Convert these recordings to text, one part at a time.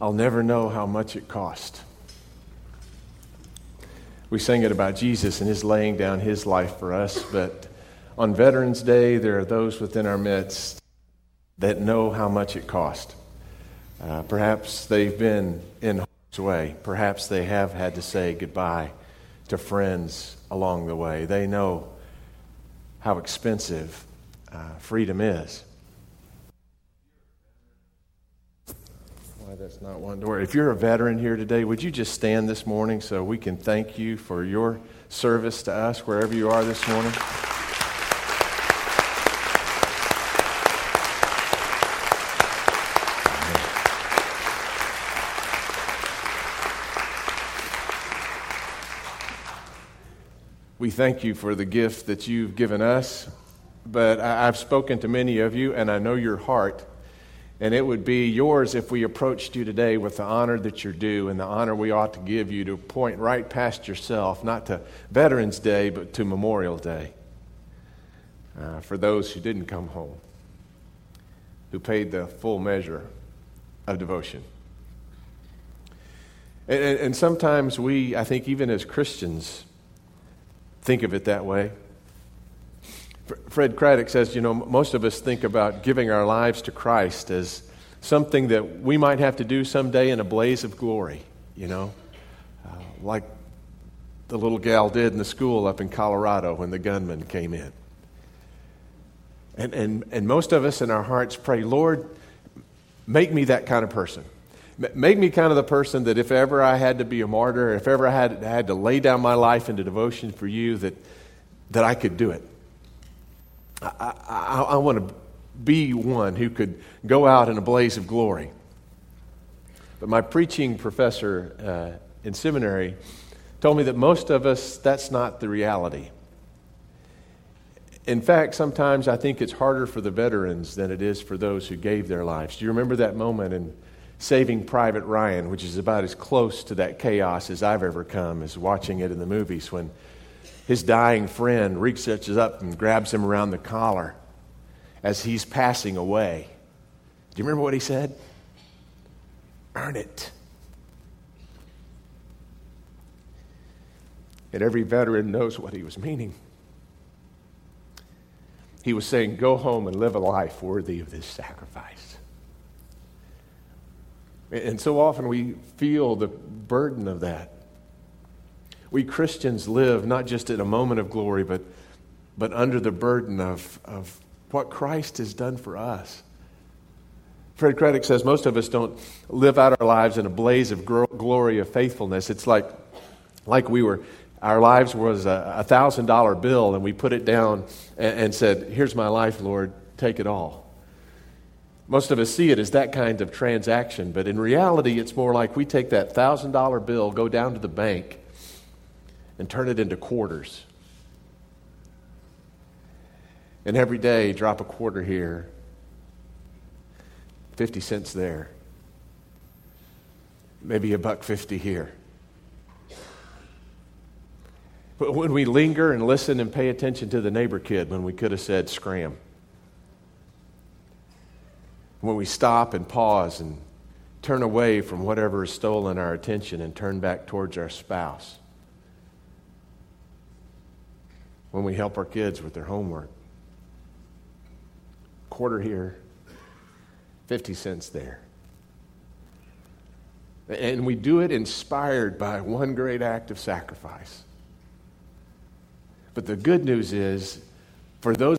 I'll never know how much it cost. We sang it about Jesus and his laying down his life for us, but on Veterans Day, there are those within our midst that know how much it cost. Uh, perhaps they've been in harm's way. Perhaps they have had to say goodbye to friends along the way. They know how expensive uh, freedom is. Why, that's not one door. If you're a veteran here today, would you just stand this morning so we can thank you for your service to us wherever you are this morning? We thank you for the gift that you've given us, but I've spoken to many of you, and I know your heart. And it would be yours if we approached you today with the honor that you're due and the honor we ought to give you to point right past yourself, not to Veterans Day, but to Memorial Day. Uh, for those who didn't come home, who paid the full measure of devotion. And, and sometimes we, I think, even as Christians, think of it that way. Fred Craddock says, you know, most of us think about giving our lives to Christ as something that we might have to do someday in a blaze of glory, you know, uh, like the little gal did in the school up in Colorado when the gunman came in. And, and, and most of us in our hearts pray, Lord, make me that kind of person. Make me kind of the person that if ever I had to be a martyr, if ever I had, had to lay down my life into devotion for you, that, that I could do it. I, I, I want to be one who could go out in a blaze of glory. But my preaching professor uh, in seminary told me that most of us, that's not the reality. In fact, sometimes I think it's harder for the veterans than it is for those who gave their lives. Do you remember that moment in Saving Private Ryan, which is about as close to that chaos as I've ever come, as watching it in the movies when his dying friend reaches up and grabs him around the collar as he's passing away. Do you remember what he said? Earn it. And every veteran knows what he was meaning. He was saying, Go home and live a life worthy of this sacrifice. And so often we feel the burden of that. We Christians live not just in a moment of glory, but, but under the burden of, of what Christ has done for us. Fred Craddock says most of us don't live out our lives in a blaze of glory of faithfulness. It's like, like we were, our lives was a thousand dollar bill and we put it down and, and said, Here's my life, Lord, take it all. Most of us see it as that kind of transaction, but in reality, it's more like we take that $1,000 bill, go down to the bank, and turn it into quarters. And every day, drop a quarter here, 50 cents there, maybe a buck 50 here. But when we linger and listen and pay attention to the neighbor kid, when we could have said, scram when we stop and pause and turn away from whatever has stolen our attention and turn back towards our spouse. When we help our kids with their homework. Quarter here, 50 cents there. And we do it inspired by one great act of sacrifice. But the good news is, for those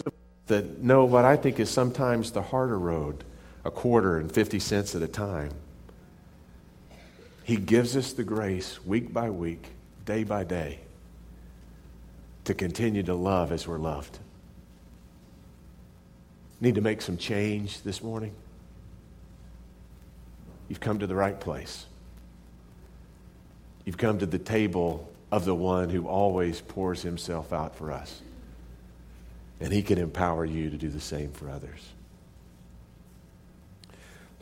that know what I think is sometimes the harder road, a quarter and 50 cents at a time. He gives us the grace week by week, day by day, to continue to love as we're loved. Need to make some change this morning? You've come to the right place. You've come to the table of the one who always pours himself out for us. And he can empower you to do the same for others.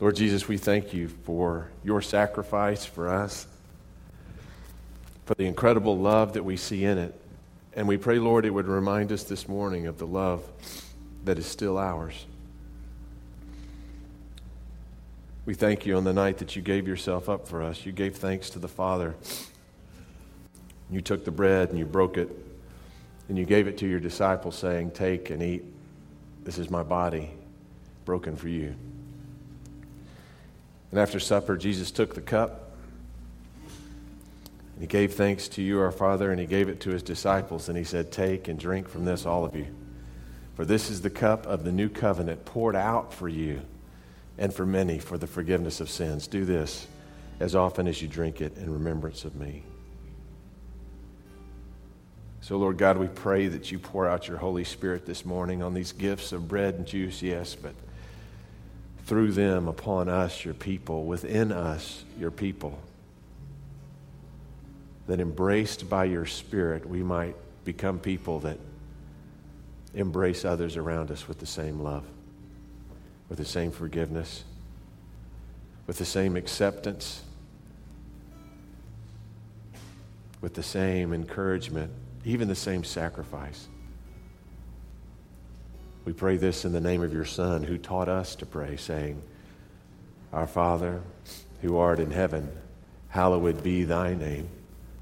Lord Jesus, we thank you for your sacrifice for us, for the incredible love that we see in it. And we pray, Lord, it would remind us this morning of the love that is still ours. We thank you on the night that you gave yourself up for us. You gave thanks to the Father. You took the bread and you broke it, and you gave it to your disciples, saying, Take and eat. This is my body broken for you. And after supper, Jesus took the cup. And he gave thanks to you, our Father, and he gave it to his disciples. And he said, Take and drink from this, all of you. For this is the cup of the new covenant poured out for you and for many for the forgiveness of sins. Do this as often as you drink it in remembrance of me. So, Lord God, we pray that you pour out your Holy Spirit this morning on these gifts of bread and juice, yes, but through them upon us, your people, within us, your people. That embraced by your Spirit, we might become people that embrace others around us with the same love with the same forgiveness, with the same acceptance, with the same encouragement, even the same sacrifice. We pray this in the name of your Son, who taught us to pray, saying, Our Father, who art in heaven, hallowed be thy name.